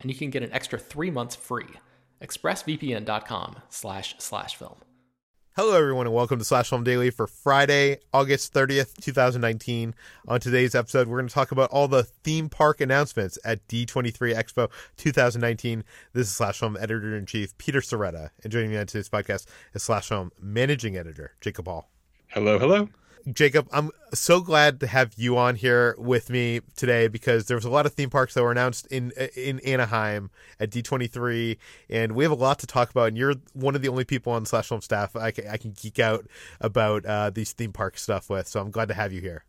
and you can get an extra three months free. ExpressVPN.com slash slash film. Hello, everyone, and welcome to Slash Film Daily for Friday, August 30th, 2019. On today's episode, we're going to talk about all the theme park announcements at D23 Expo 2019. This is Slash Film Editor in Chief Peter Sciretta, and joining me on today's podcast is Slash Film Managing Editor Jacob Hall. Hello, hello. Jacob, I'm so glad to have you on here with me today because there was a lot of theme parks that were announced in in Anaheim at D23, and we have a lot to talk about. And you're one of the only people on Slash Film staff I can, I can geek out about uh, these theme park stuff with. So I'm glad to have you here.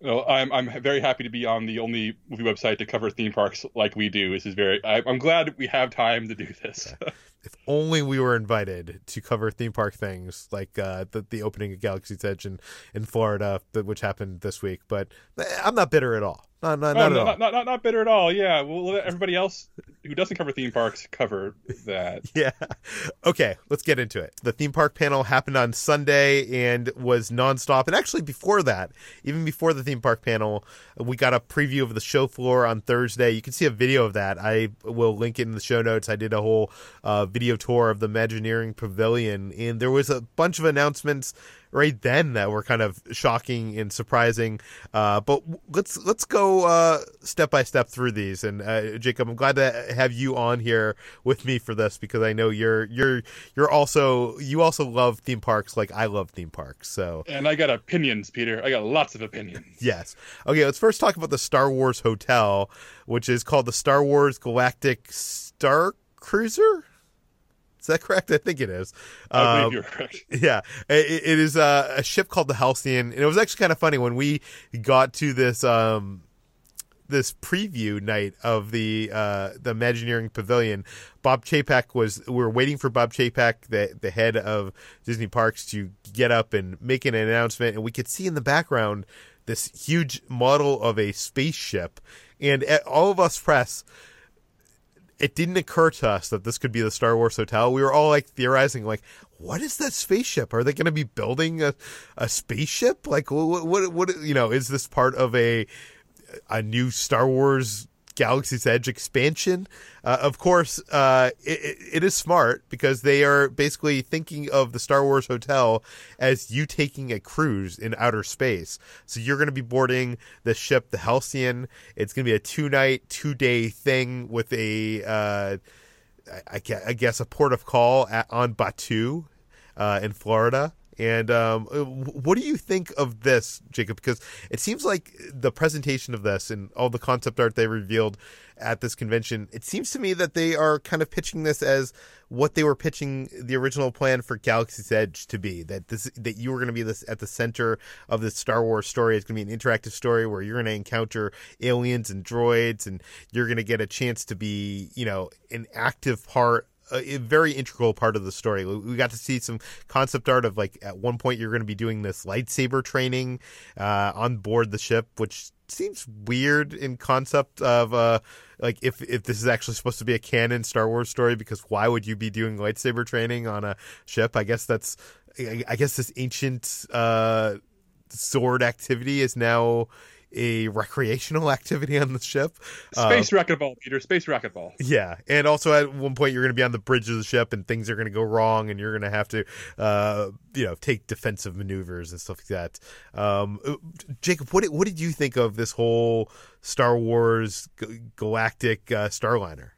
Well, I'm I'm very happy to be on the only movie website to cover theme parks like we do. This is very. I, am glad we have time to do this. if only we were invited to cover theme park things like uh, the the opening of Galaxy's Edge in in Florida, which happened this week. But eh, I'm not bitter at all. Not, not, not, oh, not, not, not, not, bitter at all. Yeah, we'll let everybody else who doesn't cover theme parks cover that. yeah. Okay, let's get into it. The theme park panel happened on Sunday and was nonstop. And actually, before that, even before the theme park panel, we got a preview of the show floor on Thursday. You can see a video of that. I will link it in the show notes. I did a whole uh, video tour of the Imagineering Pavilion, and there was a bunch of announcements right then that were kind of shocking and surprising. Uh, but let's let's go uh, step by step through these. And uh, Jacob, I'm glad to have you on here with me for this because I know you're you're you're also you also love theme parks like I love theme parks. So and I got opinions, Peter. I got lots of opinions. Yes. Okay. Let's first talk about the Star Wars Hotel, which is called the Star Wars Galactic Star Cruiser. Is that correct? I think it is. I believe um, you're correct. Yeah, it, it is a, a, ship called the Halcyon, and it was actually kind of funny when we got to this um, this preview night of the uh, the Imagineering Pavilion. Bob Chapek was. We were waiting for Bob Chapek, the the head of Disney Parks, to get up and make an announcement, and we could see in the background this huge model of a spaceship, and all of us press it didn't occur to us that this could be the Star Wars hotel. We were all like theorizing, like, what is that spaceship? Are they going to be building a, a spaceship? Like, what, what, what, you know, is this part of a, a new Star Wars Galaxy's Edge expansion. Uh, of course, uh, it, it is smart because they are basically thinking of the Star Wars hotel as you taking a cruise in outer space. So you're going to be boarding the ship, the Halcyon. It's going to be a two night, two day thing with a, uh, I, I, guess, a port of call at, on Batuu uh, in Florida. And um, what do you think of this, Jacob? Because it seems like the presentation of this and all the concept art they revealed at this convention, it seems to me that they are kind of pitching this as what they were pitching the original plan for Galaxy's Edge to be. That this that you were going to be this at the center of this Star Wars story. It's going to be an interactive story where you're going to encounter aliens and droids, and you're going to get a chance to be, you know, an active part a, very integral part of the story. We got to see some concept art of like at one point you're going to be doing this lightsaber training uh, on board the ship, which seems weird in concept of uh like if if this is actually supposed to be a canon Star Wars story because why would you be doing lightsaber training on a ship? I guess that's I guess this ancient uh sword activity is now a recreational activity on the ship. Space uh, racquetball, Peter. Space racquetball. Yeah, and also at one point you're going to be on the bridge of the ship, and things are going to go wrong, and you're going to have to, uh, you know, take defensive maneuvers and stuff like that. Um, Jacob, what did, what did you think of this whole Star Wars galactic uh, Starliner?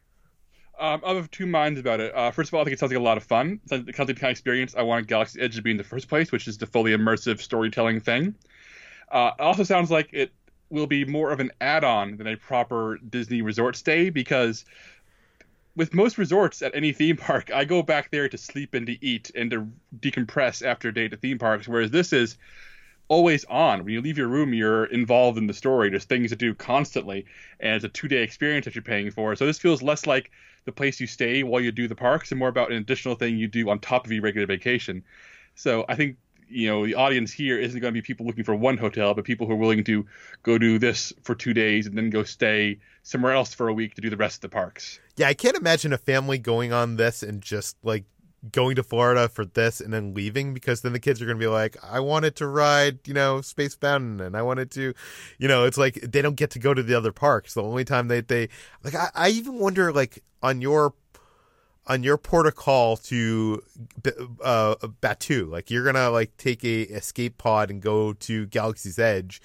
Um, I have two minds about it. Uh, first of all, I think it sounds like a lot of fun. It sounds like the kind of experience I wanted Galaxy Edge to be in the first place, which is the fully immersive storytelling thing. Uh, it also sounds like it will be more of an add-on than a proper Disney resort stay because with most resorts at any theme park, I go back there to sleep and to eat and to decompress after a day at theme parks, whereas this is always on. When you leave your room, you're involved in the story. There's things to do constantly, and it's a two-day experience that you're paying for. So this feels less like the place you stay while you do the parks and more about an additional thing you do on top of your regular vacation. So I think you know the audience here isn't going to be people looking for one hotel, but people who are willing to go do this for two days and then go stay somewhere else for a week to do the rest of the parks. Yeah, I can't imagine a family going on this and just like going to Florida for this and then leaving because then the kids are going to be like, I wanted to ride, you know, Space Mountain and I wanted to, you know, it's like they don't get to go to the other parks. The only time they, they like, I, I even wonder, like, on your on your port of call to uh, Batuu, like you're gonna like take a escape pod and go to Galaxy's Edge,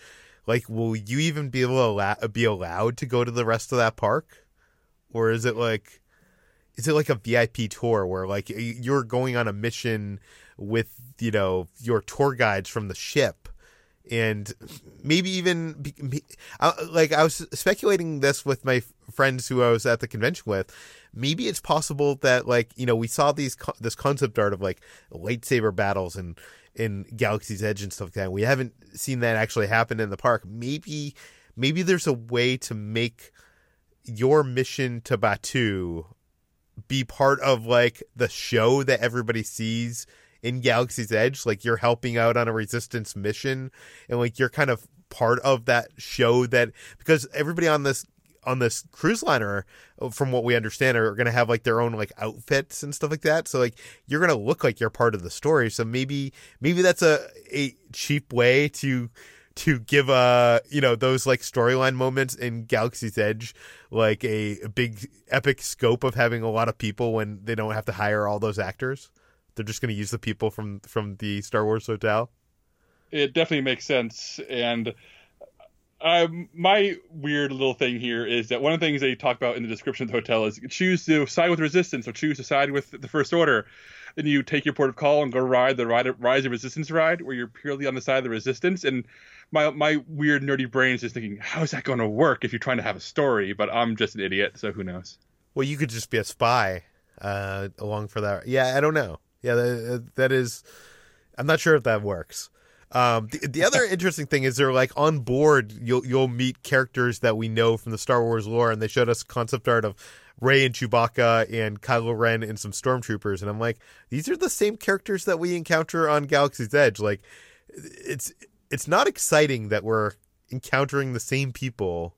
like will you even be able to allow- be allowed to go to the rest of that park, or is it like, is it like a VIP tour where like you're going on a mission with you know your tour guides from the ship? and maybe even like I was speculating this with my friends who I was at the convention with maybe it's possible that like you know we saw these this concept art of like lightsaber battles and in Galaxy's Edge and stuff like that. We haven't seen that actually happen in the park. Maybe maybe there's a way to make your mission to Batuu be part of like the show that everybody sees in Galaxy's Edge. Like you're helping out on a resistance mission and like you're kind of part of that show that because everybody on this on this cruise liner, from what we understand, are going to have like their own like outfits and stuff like that. So like you're going to look like you're part of the story. So maybe maybe that's a a cheap way to to give uh, you know those like storyline moments in Galaxy's Edge like a, a big epic scope of having a lot of people when they don't have to hire all those actors. They're just going to use the people from from the Star Wars hotel. It definitely makes sense and uh, my weird little thing here is that one of the things they talk about in the description of the hotel is choose to side with resistance or choose to side with the first order. Then you take your port of call and go ride the ride, rise of resistance ride, where you're purely on the side of the resistance. And my my weird nerdy brain is just thinking, how is that going to work if you're trying to have a story? But I'm just an idiot, so who knows? Well, you could just be a spy uh, along for that. Yeah, I don't know. Yeah, that, that is. I'm not sure if that works. Um, the, the other interesting thing is they're like on board. You'll you'll meet characters that we know from the Star Wars lore, and they showed us concept art of Rey and Chewbacca and Kylo Ren and some stormtroopers, and I'm like, these are the same characters that we encounter on Galaxy's Edge. Like, it's it's not exciting that we're encountering the same people.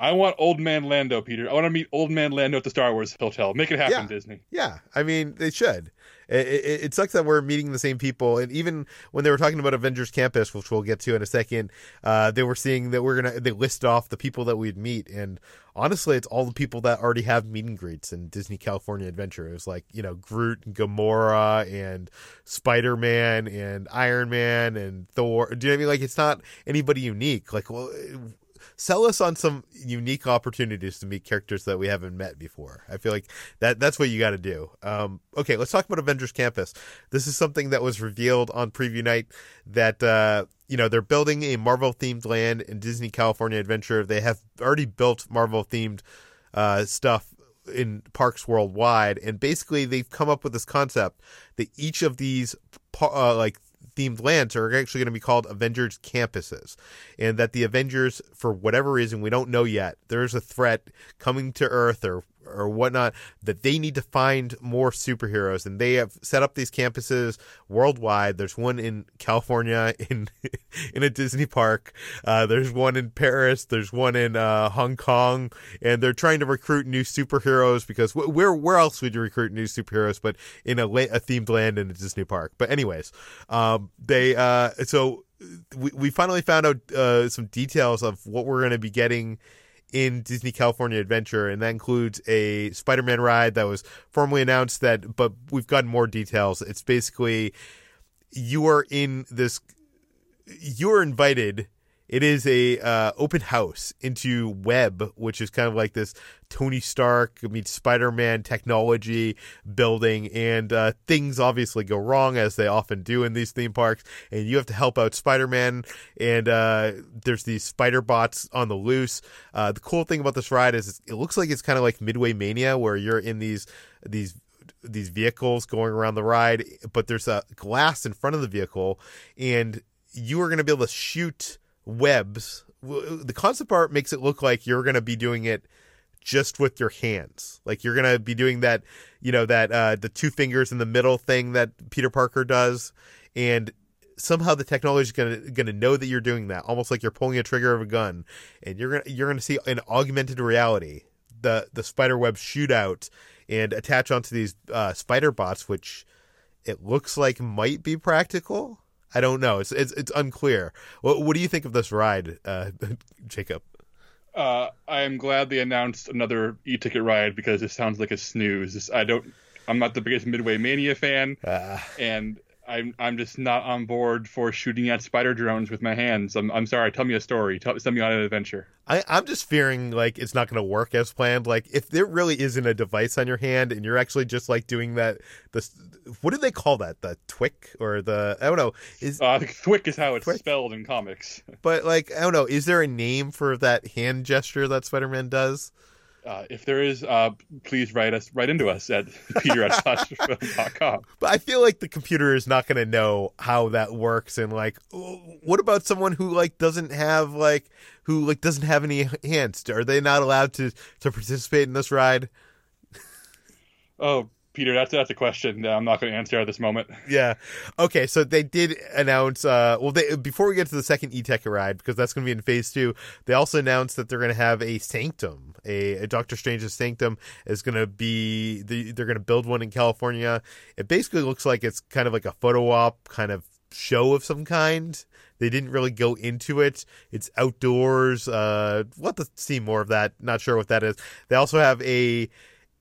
I want Old Man Lando, Peter. I want to meet Old Man Lando at the Star Wars Hotel. Make it happen, yeah. Disney. Yeah, I mean they should. It, it, it, sucks that we're meeting the same people, and even when they were talking about Avengers Campus, which we'll get to in a second, uh, they were seeing that we're gonna they list off the people that we'd meet, and honestly, it's all the people that already have meet and greets in Disney California Adventure. It was like you know Groot and Gamora and Spider Man and Iron Man and Thor. Do you know what I mean? Like it's not anybody unique. Like well sell us on some unique opportunities to meet characters that we haven't met before. I feel like that that's what you got to do. Um, okay, let's talk about Avengers Campus. This is something that was revealed on preview night that uh, you know they're building a Marvel themed land in Disney California Adventure. They have already built Marvel themed uh, stuff in parks worldwide, and basically they've come up with this concept that each of these uh, like themed lands are actually going to be called Avengers campuses. And that the Avengers, for whatever reason, we don't know yet, there's a threat coming to Earth or or whatnot that they need to find more superheroes. And they have set up these campuses worldwide. There's one in california in in a disney park. Uh, there's one in paris. There's one in uh, hong kong. And they're trying to recruit new superheroes because where where else would you recruit new superheroes but in a, a themed land in a disney park? But anyways um, they uh, so we we finally found out uh, some details of what we're going to be getting in Disney California Adventure, and that includes a Spider-Man ride that was formally announced. That, but we've gotten more details. It's basically you are in this. You are invited it is a uh, open house into Web, which is kind of like this Tony Stark meets Spider Man technology building, and uh, things obviously go wrong as they often do in these theme parks. And you have to help out Spider Man, and uh, there's these spider bots on the loose. Uh, the cool thing about this ride is it looks like it's kind of like Midway Mania, where you're in these these these vehicles going around the ride, but there's a glass in front of the vehicle, and you are going to be able to shoot webs. The concept art makes it look like you're going to be doing it just with your hands. Like you're going to be doing that, you know, that uh the two fingers in the middle thing that Peter Parker does and somehow the technology is going to going to know that you're doing that, almost like you're pulling a trigger of a gun and you're going to you're to see an augmented reality the the spider web shootout and attach onto these uh, spider bots which it looks like might be practical I don't know. It's it's, it's unclear. What, what do you think of this ride, uh, Jacob? Uh, I am glad they announced another e-ticket ride because it sounds like a snooze. I don't. I'm not the biggest Midway Mania fan, uh. and I'm I'm just not on board for shooting at spider drones with my hands. I'm I'm sorry. Tell me a story. Tell, send me on an adventure. I, I'm just fearing like it's not going to work as planned. Like if there really isn't a device on your hand and you're actually just like doing that, the what do they call that? The twick or the I don't know. Is uh, thwick is how it's twick? spelled in comics. But like I don't know. Is there a name for that hand gesture that Spider-Man does? Uh, if there is, uh, please write us write into us at peter at. But I feel like the computer is not going to know how that works, and like, what about someone who like doesn't have like who like doesn't have any hands? Are they not allowed to to participate in this ride? Oh, Peter, that's that's a question that I'm not going to answer at this moment. Yeah. Okay, so they did announce. Uh, well, they before we get to the second E-ticket ride, because that's going to be in Phase Two. They also announced that they're going to have a Sanctum, a, a Doctor Strange's Sanctum is going to be. The, they're going to build one in California. It basically looks like it's kind of like a photo op kind of show of some kind. They didn't really go into it. It's outdoors. Uh, we'll have to see more of that. Not sure what that is. They also have a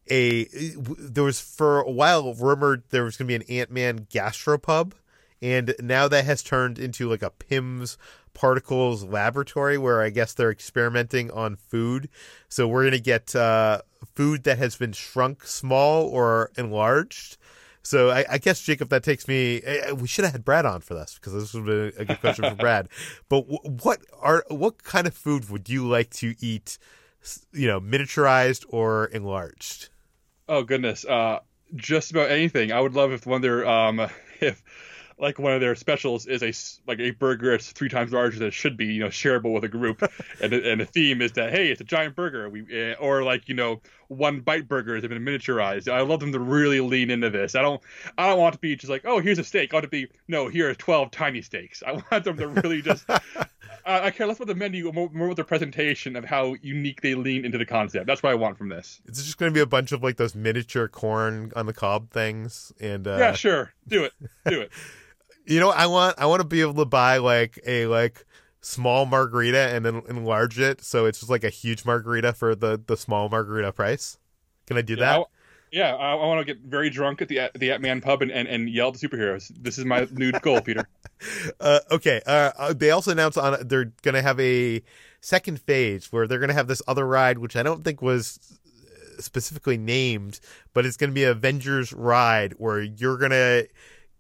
a there was for a while rumored there was going to be an Ant-Man gastropub and now that has turned into like a Pym's particles laboratory where I guess they're experimenting on food. So we're going to get uh, food that has been shrunk small or enlarged. So I, I, guess Jacob, that takes me. We should have had Brad on for this because this would be a good question for Brad. But what are what kind of food would you like to eat? You know, miniaturized or enlarged? Oh goodness, uh, just about anything. I would love if one of their um, if like one of their specials is a like a burger that's three times larger than it should be, you know, shareable with a group, and and the theme is that hey, it's a giant burger. We uh, or like you know, one bite burgers have been miniaturized. I love them to really lean into this. I don't I don't want to be just like oh here's a steak. I want to be no here are twelve tiny steaks. I want them to really just uh, I care less about the menu, more, more about the presentation of how unique they lean into the concept. That's what I want from this. It's just going to be a bunch of like those miniature corn on the cob things, and uh... yeah, sure, do it, do it. you know, I want I want to be able to buy like a like small margarita and then enlarge it so it's just like a huge margarita for the the small margarita price. Can I do yeah, that? Yeah, I, I want to get very drunk at the at the Ant-Man pub and, and, and yell at superheroes. This is my new goal, Peter. Uh, okay. Uh, uh, they also announced on they're going to have a second phase where they're going to have this other ride, which I don't think was specifically named, but it's going to be Avengers ride where you're going to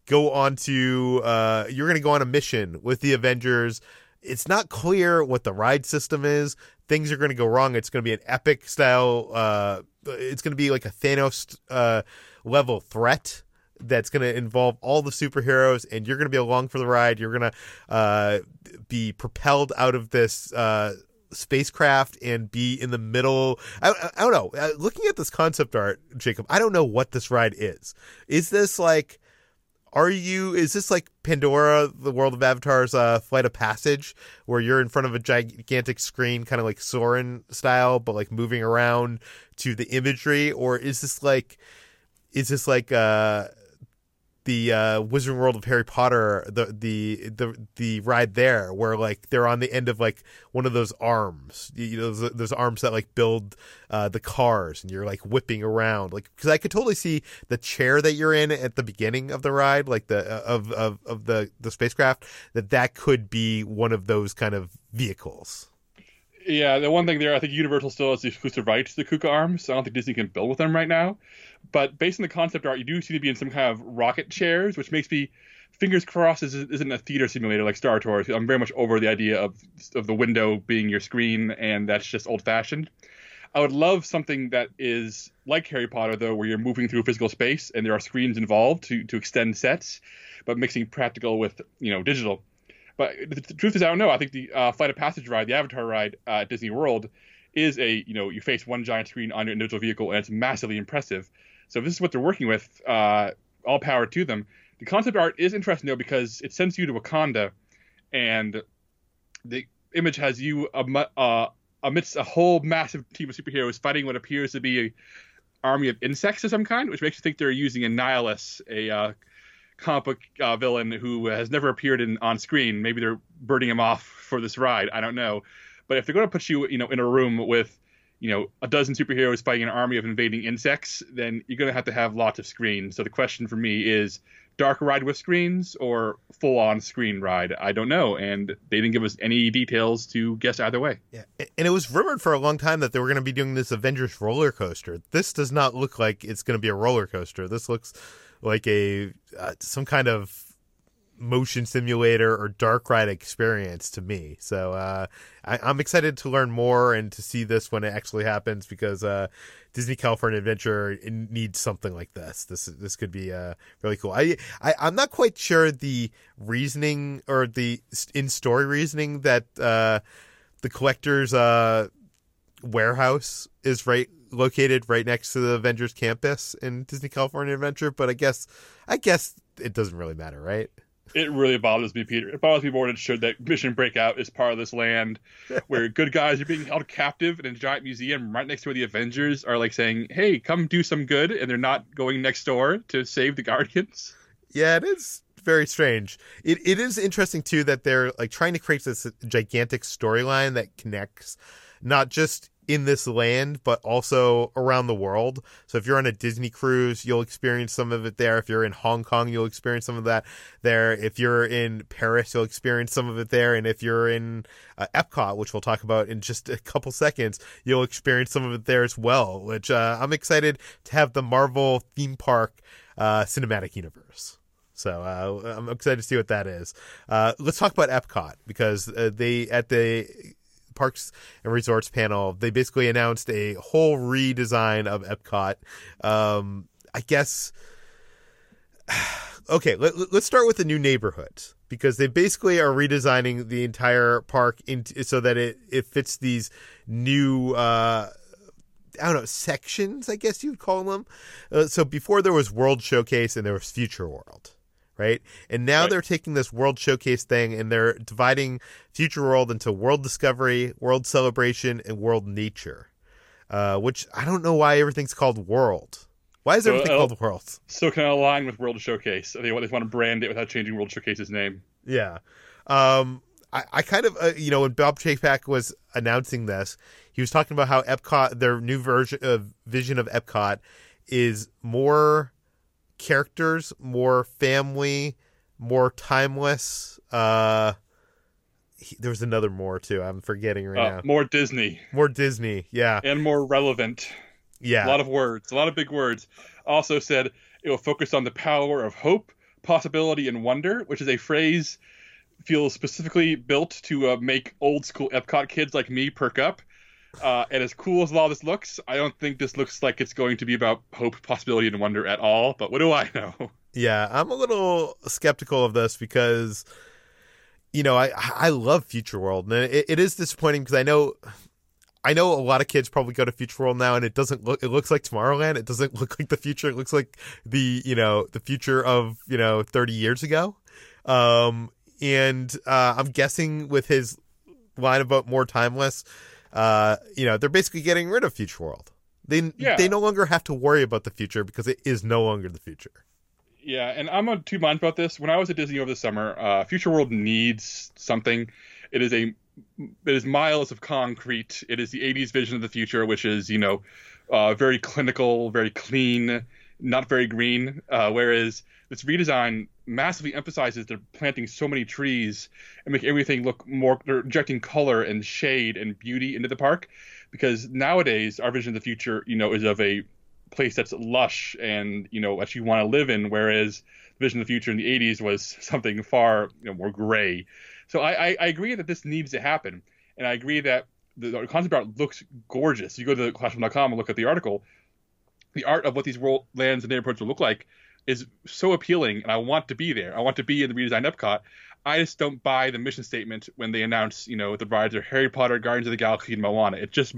go on to uh, you're going to go on a mission with the Avengers. It's not clear what the ride system is. Things are going to go wrong. It's going to be an epic style uh, it's going to be like a Thanos uh, level threat that's going to involve all the superheroes, and you're going to be along for the ride. You're going to uh, be propelled out of this uh, spacecraft and be in the middle. I, I, I don't know. Uh, looking at this concept art, Jacob, I don't know what this ride is. Is this like are you is this like pandora the world of avatar's uh, flight of passage where you're in front of a gigantic screen kind of like Soarin' style but like moving around to the imagery? Or is this like is this like uh the uh, Wizarding World of Harry Potter, the the the the ride there, where like they're on the end of like one of those arms, you know, those, those arms that like build uh, the cars, and you're like whipping around, like because I could totally see the chair that you're in at the beginning of the ride, like the uh, of of of the the spacecraft, that that could be one of those kind of vehicles. Yeah, the one thing there, I think Universal still has the exclusive rights to the Kuka arms, so I don't think Disney can build with them right now. But based on the concept art, you do seem to be in some kind of rocket chairs, which makes me fingers crossed this isn't a theater simulator like Star Tours. I'm very much over the idea of of the window being your screen, and that's just old fashioned. I would love something that is like Harry Potter, though, where you're moving through physical space and there are screens involved to to extend sets, but mixing practical with you know digital. But the, the truth is, I don't know. I think the uh, Flight of Passage ride, the Avatar ride uh, at Disney World, is a you know you face one giant screen on your individual vehicle and it's massively impressive. So this is what they're working with, uh, all power to them. The concept art is interesting though because it sends you to Wakanda, and the image has you uh, amidst a whole massive team of superheroes fighting what appears to be a army of insects of some kind, which makes you think they're using Annihilus, a uh, comic book uh, villain who has never appeared in on screen. Maybe they're burning him off for this ride. I don't know. But if they're going to put you, you know, in a room with, you know, a dozen superheroes fighting an army of invading insects, then you're going to have to have lots of screens. So the question for me is, dark ride with screens or full on screen ride? I don't know, and they didn't give us any details to guess either way. Yeah, and it was rumored for a long time that they were going to be doing this Avengers roller coaster. This does not look like it's going to be a roller coaster. This looks like a uh, some kind of motion simulator or dark ride experience to me. So uh, I, am excited to learn more and to see this when it actually happens because uh, Disney California Adventure needs something like this. This this could be uh, really cool. I, I I'm not quite sure the reasoning or the in story reasoning that uh, the collector's uh, warehouse is right located right next to the Avengers campus in Disney California Adventure, but I guess I guess it doesn't really matter, right? It really bothers me, Peter. It bothers me more than it should that Mission Breakout is part of this land where good guys are being held captive in a giant museum right next to where the Avengers are like saying, Hey, come do some good and they're not going next door to save the Guardians. Yeah, it is very strange. It it is interesting too that they're like trying to create this gigantic storyline that connects not just in this land, but also around the world. So if you're on a Disney cruise, you'll experience some of it there. If you're in Hong Kong, you'll experience some of that there. If you're in Paris, you'll experience some of it there. And if you're in uh, Epcot, which we'll talk about in just a couple seconds, you'll experience some of it there as well. Which uh, I'm excited to have the Marvel theme park uh, cinematic universe. So uh, I'm excited to see what that is. Uh, let's talk about Epcot because uh, they at the Parks and Resorts panel, they basically announced a whole redesign of Epcot. Um, I guess. Okay, let, us start with the new neighborhoods because they basically are redesigning the entire park so that it, it fits these new uh, I don't know sections. I guess you'd call them. Uh, so before there was World Showcase and there was Future World right? And now right. they're taking this World Showcase thing and they're dividing Future World into World Discovery, World Celebration, and World Nature. Uh, which I don't know why everything's called World. Why is so, everything uh, called World? So can align with World Showcase. They want, they want to brand it without changing World Showcase's name. Yeah. Um, I, I kind of, uh, you know, when Bob Chapek was announcing this, he was talking about how Epcot, their new version of vision of Epcot, is more characters, more family, more timeless. Uh, he, there was another more too. I'm forgetting right uh, now. More Disney. More Disney. Yeah. And more relevant. Yeah. A lot of words. A lot of big words. Also said it will focus on the power of hope, possibility, and wonder, which is a phrase feels specifically built to uh, make old school Epcot kids like me perk up. Uh, and as cool as a lot of this looks, I don't think this looks like it's going to be about hope, possibility, and wonder at all. But what do I know? Yeah, I'm a little skeptical of this because, you know, I I love Future World, and it, it is disappointing because I know. I know a lot of kids probably go to Future World now, and it doesn't look. It looks like Tomorrowland. It doesn't look like the future. It looks like the you know the future of you know 30 years ago. Um, and uh, I'm guessing with his line about more timeless, uh, you know, they're basically getting rid of Future World. They yeah. they no longer have to worry about the future because it is no longer the future. Yeah, and I'm on two minds about this. When I was at Disney over the summer, uh, Future World needs something. It is a it is miles of concrete. It is the 80s vision of the future, which is you know uh, very clinical, very clean, not very green. Uh, whereas this redesign massively emphasizes they're planting so many trees and make everything look more. They're injecting color and shade and beauty into the park because nowadays our vision of the future, you know, is of a place that's lush and you know what you want to live in, whereas the vision of the future in the 80s was something far you know, more gray. So I, I, I agree that this needs to happen, and I agree that the, the concept art looks gorgeous. You go to slashfilm.com and look at the article. The art of what these world lands and neighborhoods will look like is so appealing, and I want to be there. I want to be in the redesigned Epcot. I just don't buy the mission statement when they announce, you know, the rides are Harry Potter, Guardians of the Galaxy, and Moana. It just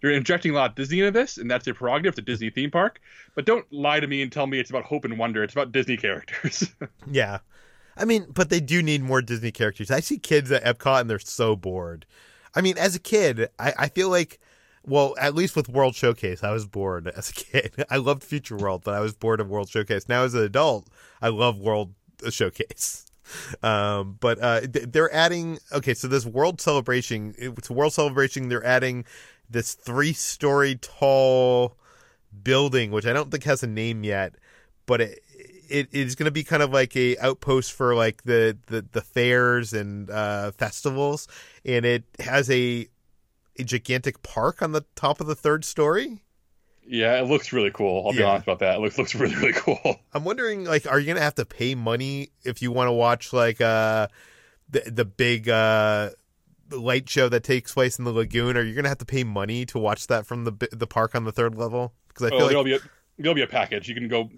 they're injecting a lot of Disney into this, and that's their prerogative, it's a Disney theme park. But don't lie to me and tell me it's about hope and wonder. It's about Disney characters. yeah, I mean, but they do need more Disney characters. I see kids at Epcot and they're so bored. I mean, as a kid, I, I feel like well, at least with World Showcase, I was bored as a kid. I loved Future World, but I was bored of World Showcase. Now, as an adult, I love World Showcase. Um, but uh, they're adding okay. So this World Celebration, it's World Celebration. They're adding this three-story tall building, which I don't think has a name yet, but it it is going to be kind of like a outpost for like the the, the fairs and uh, festivals, and it has a a gigantic park on the top of the third story. Yeah, it looks really cool. I'll be honest about that. It looks looks really really cool. I'm wondering, like, are you gonna have to pay money if you want to watch like uh the the big uh light show that takes place in the lagoon? Are you gonna have to pay money to watch that from the the park on the third level? Because I feel oh, like there'll be a, there'll be a package. You can go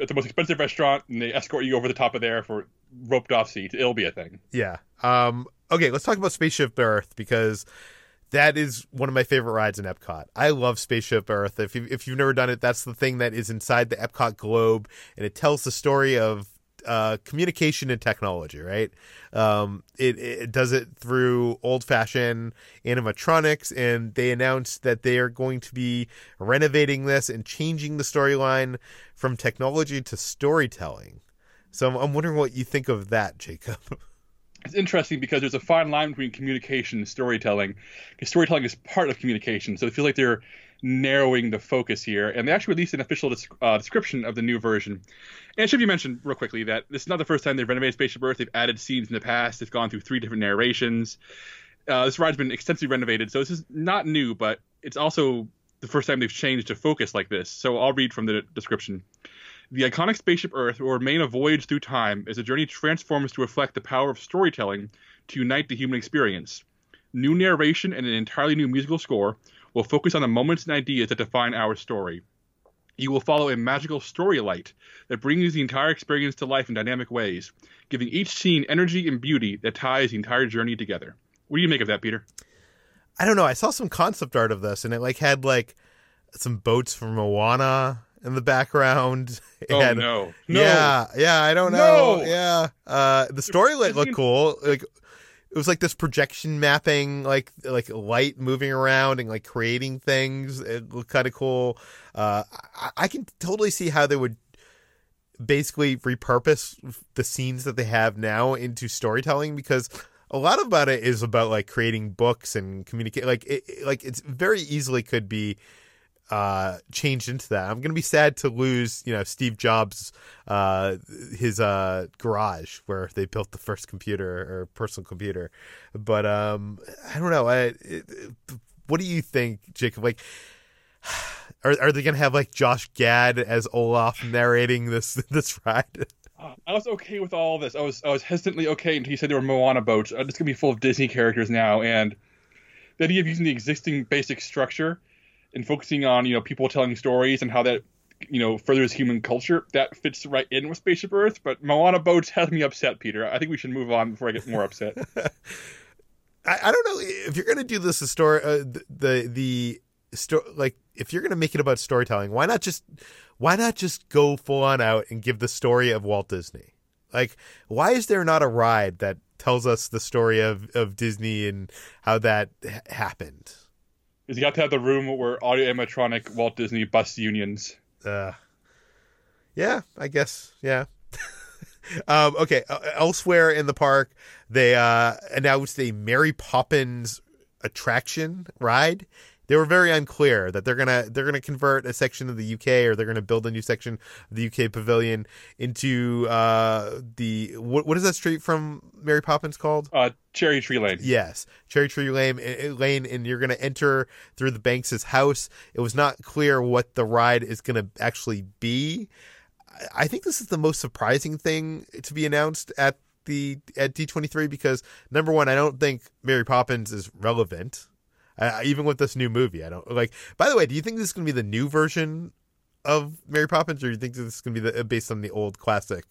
at the most expensive restaurant, and they escort you over the top of there for roped off seats. It'll be a thing. Yeah. Um. Okay. Let's talk about Spaceship Earth because that is one of my favorite rides in Epcot. I love Spaceship Earth. If you, if you've never done it, that's the thing that is inside the Epcot globe, and it tells the story of uh, communication and technology. Right? Um, it, it does it through old fashioned animatronics, and they announced that they are going to be renovating this and changing the storyline from technology to storytelling. So I'm, I'm wondering what you think of that, Jacob. it's interesting because there's a fine line between communication and storytelling. Because storytelling is part of communication, so it feels like they're narrowing the focus here. And they actually released an official uh, description of the new version. And it should be mentioned real quickly that this is not the first time they've renovated Spaceship Earth. They've added scenes in the past. They've gone through three different narrations. Uh, this ride's been extensively renovated, so this is not new, but it's also the first time they've changed to focus like this. So I'll read from the description. The iconic spaceship Earth will remain a voyage through time as the journey transforms to reflect the power of storytelling to unite the human experience. New narration and an entirely new musical score will focus on the moments and ideas that define our story. You will follow a magical story light that brings the entire experience to life in dynamic ways, giving each scene energy and beauty that ties the entire journey together. What do you make of that, Peter? I don't know. I saw some concept art of this, and it like had like some boats from Moana in the background. Oh and, no. no! Yeah, yeah, I don't know. No! Yeah, uh, the story looked cool. Like it was like this projection mapping, like like light moving around and like creating things. It looked kind of cool. Uh, I, I can totally see how they would basically repurpose the scenes that they have now into storytelling because a lot about it is about like creating books and communicate like it, like it's very easily could be uh, changed into that. I'm gonna be sad to lose, you know, Steve Jobs, uh, his uh, garage where they built the first computer or personal computer. But um, I don't know. I, it, what do you think, Jacob? Like, are are they gonna have like Josh Gad as Olaf narrating this this ride? I was okay with all this. I was I was hesitantly okay until you said there were Moana boats. Uh, it's gonna be full of Disney characters now, and the idea of using the existing basic structure and focusing on you know people telling stories and how that you know furthers human culture that fits right in with spaceship earth. But moana boats has me upset peter. I think we should move on before i get more upset. I, I, don't know if you're going to do this story uh, the the, the like if you're going to make it about storytelling why not just why not just go full on out and give the story of walt disney? Like why is there not a ride that tells us the story of of disney and how that h- happened is you got to have the room where audio animatronic Walt Disney bus unions. Uh, Yeah, I guess. Yeah. um, okay. Uh, elsewhere in the park, they uh, announced a Mary Poppins attraction ride. They were very unclear that they're gonna they're gonna convert a section of the UK or they're gonna build a new section of the UK pavilion into uh, the what, what is that street from Mary Poppins called? Uh, Cherry Tree Lane. Yes, Cherry Tree Lane, eh, Lane, and you're going to enter through the Banks' house. It was not clear what the ride is going to actually be. I think this is the most surprising thing to be announced at the at D23 because number one, I don't think Mary Poppins is relevant, uh, even with this new movie. I don't like. By the way, do you think this is going to be the new version of Mary Poppins, or do you think this is going to be the, based on the old classic?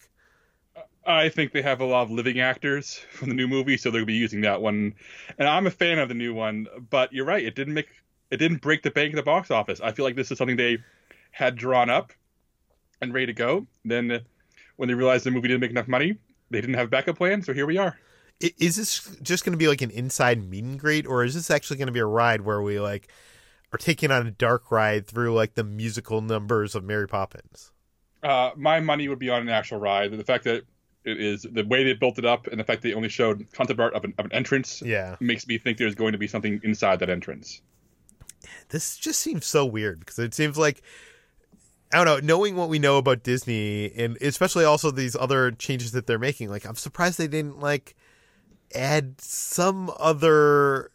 I think they have a lot of living actors from the new movie, so they'll be using that one. And I'm a fan of the new one, but you're right; it didn't make it didn't break the bank at the box office. I feel like this is something they had drawn up and ready to go. Then, when they realized the movie didn't make enough money, they didn't have backup plan. So here we are. Is this just going to be like an inside meet and greet, or is this actually going to be a ride where we like are taking on a dark ride through like the musical numbers of Mary Poppins? Uh, my money would be on an actual ride. The fact that it is the way they built it up and the fact they only showed concept art of an, of an entrance yeah. makes me think there's going to be something inside that entrance. This just seems so weird because it seems like I don't know, knowing what we know about Disney and especially also these other changes that they're making, like I'm surprised they didn't like add some other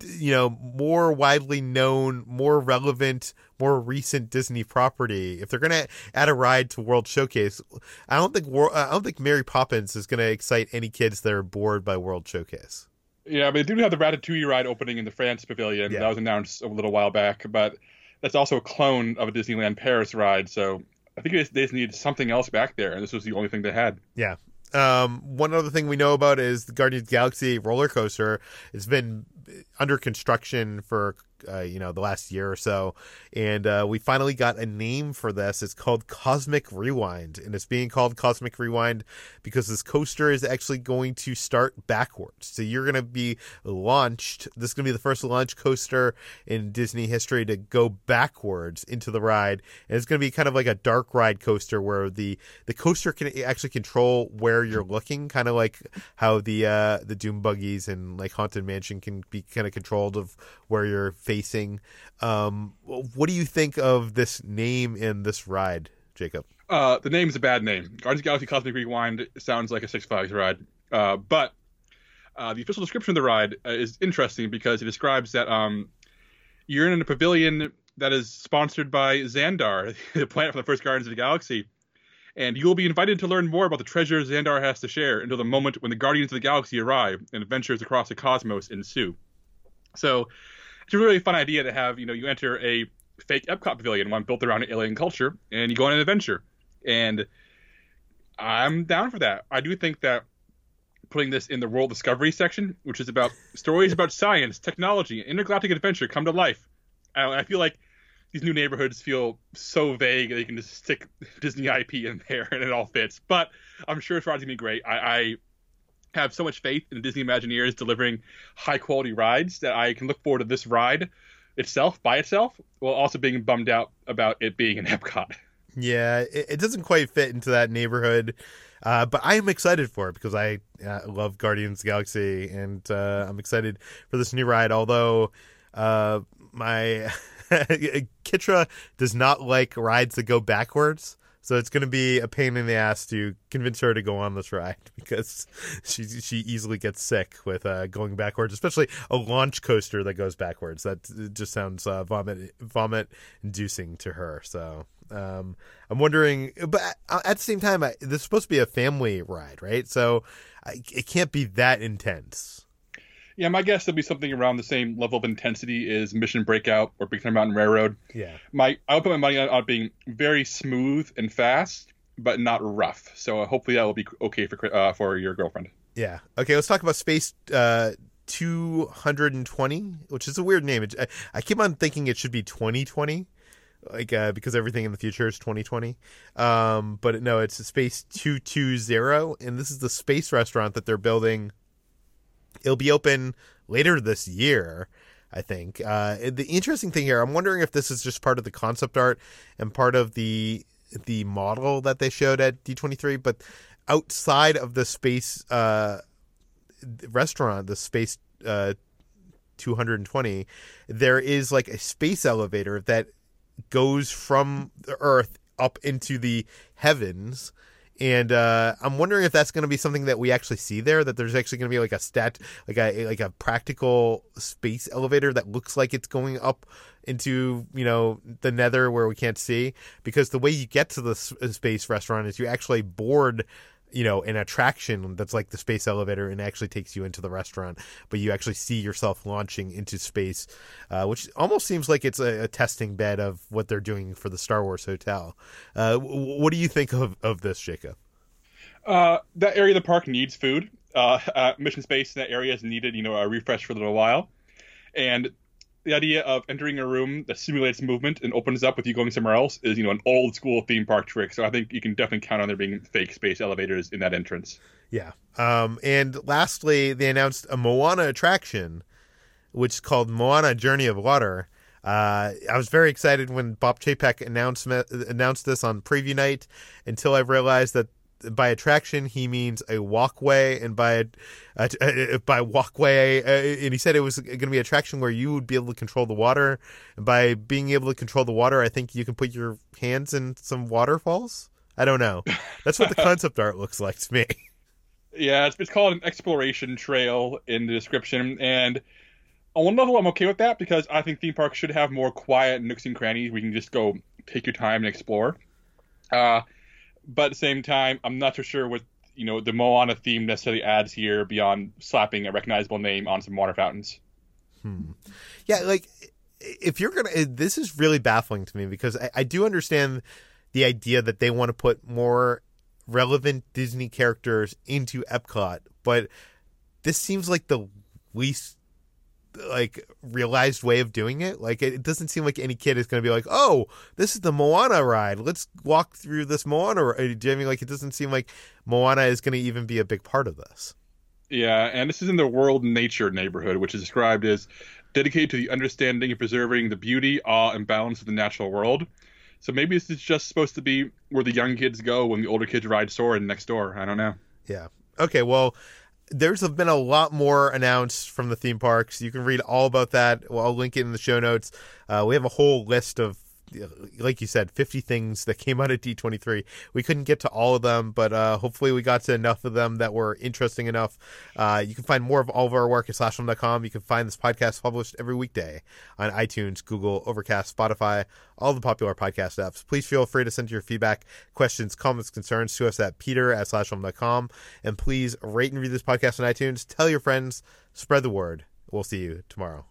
you know, more widely known, more relevant, more recent Disney property. If they're going to add a ride to World Showcase, I don't think I don't think Mary Poppins is going to excite any kids that are bored by World Showcase. Yeah, but they do have the Ratatouille ride opening in the France Pavilion. Yeah. That was announced a little while back, but that's also a clone of a Disneyland Paris ride. So I think they just needed something else back there, and this was the only thing they had. Yeah. Um, one other thing we know about is the Guardians Galaxy roller coaster. It's been under construction for uh, you know the last year or so, and uh, we finally got a name for this. It's called Cosmic Rewind, and it's being called Cosmic Rewind because this coaster is actually going to start backwards. So you're going to be launched. This is going to be the first launch coaster in Disney history to go backwards into the ride, and it's going to be kind of like a dark ride coaster where the the coaster can actually control where you're looking, kind of like how the uh, the Doom buggies and like Haunted Mansion can be kind of controlled of where you're facing. Um, what do you think of this name in this ride, Jacob? Uh, the name's a bad name. Guardians of the Galaxy Cosmic Rewind sounds like a Six Flags ride, uh, but uh, the official description of the ride uh, is interesting because it describes that um, you're in a pavilion that is sponsored by Xandar, the planet from the first Guardians of the Galaxy, and you will be invited to learn more about the treasures Xandar has to share until the moment when the Guardians of the Galaxy arrive and adventures across the cosmos ensue. So it's a really fun idea to have. You know, you enter a fake Epcot pavilion, one built around alien culture, and you go on an adventure. And I'm down for that. I do think that putting this in the world discovery section, which is about stories about science, technology, intergalactic adventure come to life. I, I feel like these new neighborhoods feel so vague they can just stick Disney IP in there and it all fits. But I'm sure it's going to be great. I, I have so much faith in Disney Imagineers delivering high quality rides that I can look forward to this ride itself by itself while also being bummed out about it being an Epcot. Yeah, it, it doesn't quite fit into that neighborhood. Uh, but I am excited for it because I uh, love Guardians Galaxy and uh, I'm excited for this new ride. Although uh, my Kitra does not like rides that go backwards. So it's going to be a pain in the ass to convince her to go on this ride because she she easily gets sick with uh, going backwards, especially a launch coaster that goes backwards. That just sounds uh, vomit vomit inducing to her. So um, I'm wondering, but at the same time, this is supposed to be a family ride, right? So it can't be that intense. Yeah, my guess would be something around the same level of intensity as Mission Breakout or Big Thunder Mountain Railroad. Yeah. My I would put my money on, on being very smooth and fast, but not rough. So uh, hopefully that will be okay for uh, for your girlfriend. Yeah. Okay. Let's talk about Space uh, 220, which is a weird name. I, I keep on thinking it should be 2020 like uh, because everything in the future is 2020 um, but no it's space 220 and this is the space restaurant that they're building It'll be open later this year, I think. Uh, the interesting thing here, I'm wondering if this is just part of the concept art and part of the the model that they showed at D23, but outside of the space uh, restaurant, the space uh, 220, there is like a space elevator that goes from the Earth up into the heavens. And uh, I'm wondering if that's going to be something that we actually see there. That there's actually going to be like a stat, like a like a practical space elevator that looks like it's going up into you know the nether where we can't see. Because the way you get to the space restaurant is you actually board you know an attraction that's like the space elevator and actually takes you into the restaurant but you actually see yourself launching into space uh, which almost seems like it's a, a, testing bed of what they're doing for the star wars hotel. Uh, w- what do you think of, of this jacob? Uh, that area of the park needs food. Uh, mission space in that area is needed you know a refresh for a little while. And the idea of entering a room that simulates movement and opens up with you going somewhere else is, you know, an old school theme park trick. So I think you can definitely count on there being fake space elevators in that entrance. Yeah. Um, and lastly, they announced a Moana attraction, which is called Moana Journey of Water. Uh, I was very excited when Bob Chapek announced announced this on preview night until I realized that by attraction he means a walkway and by uh, uh, by walkway uh, and he said it was going to be attraction where you would be able to control the water. And by being able to control the water i think you can put your hands in some waterfalls? I don't know. That's what the concept art looks like to me. Yeah it's, it's called an exploration trail in the description and on one level i'm okay with that because i think theme parks should have more quiet nooks and crannies. Where you can just go take your time and explore. Uh, but at the same time, I'm not so sure what you know the Moana theme necessarily adds here beyond slapping a recognizable name on some water fountains. Hmm. Yeah, like if you're gonna, this is really baffling to me because I, I do understand the idea that they want to put more relevant Disney characters into Epcot, but this seems like the least like realized way of doing it. Like it doesn't seem like any kid is going to be like, "Oh, this is the Moana ride. Let's walk through this Moana." Ride. Do you I mean like it doesn't seem like Moana is going to even be a big part of this? Yeah, and this is in the World Nature neighborhood, which is described as dedicated to the understanding and preserving the beauty, awe, and balance of the natural world. So maybe this is just supposed to be where the young kids go when the older kids ride Soarin' next door. I don't know. Yeah. Okay. Well, there's been a lot more announced from the theme parks. You can read all about that. Well, I'll link it in the show notes. Uh, we have a whole list of like you said, 50 things that came out of D23. We couldn't get to all of them, but uh, hopefully we got to enough of them that were interesting enough. Uh, you can find more of all of our work at slashfilm.com. You can find this podcast published every weekday on iTunes, Google, Overcast, Spotify, all the popular podcast apps. Please feel free to send your feedback, questions, comments, concerns to us at peter at slashfilm.com. And please rate and review this podcast on iTunes. Tell your friends, spread the word. We'll see you tomorrow.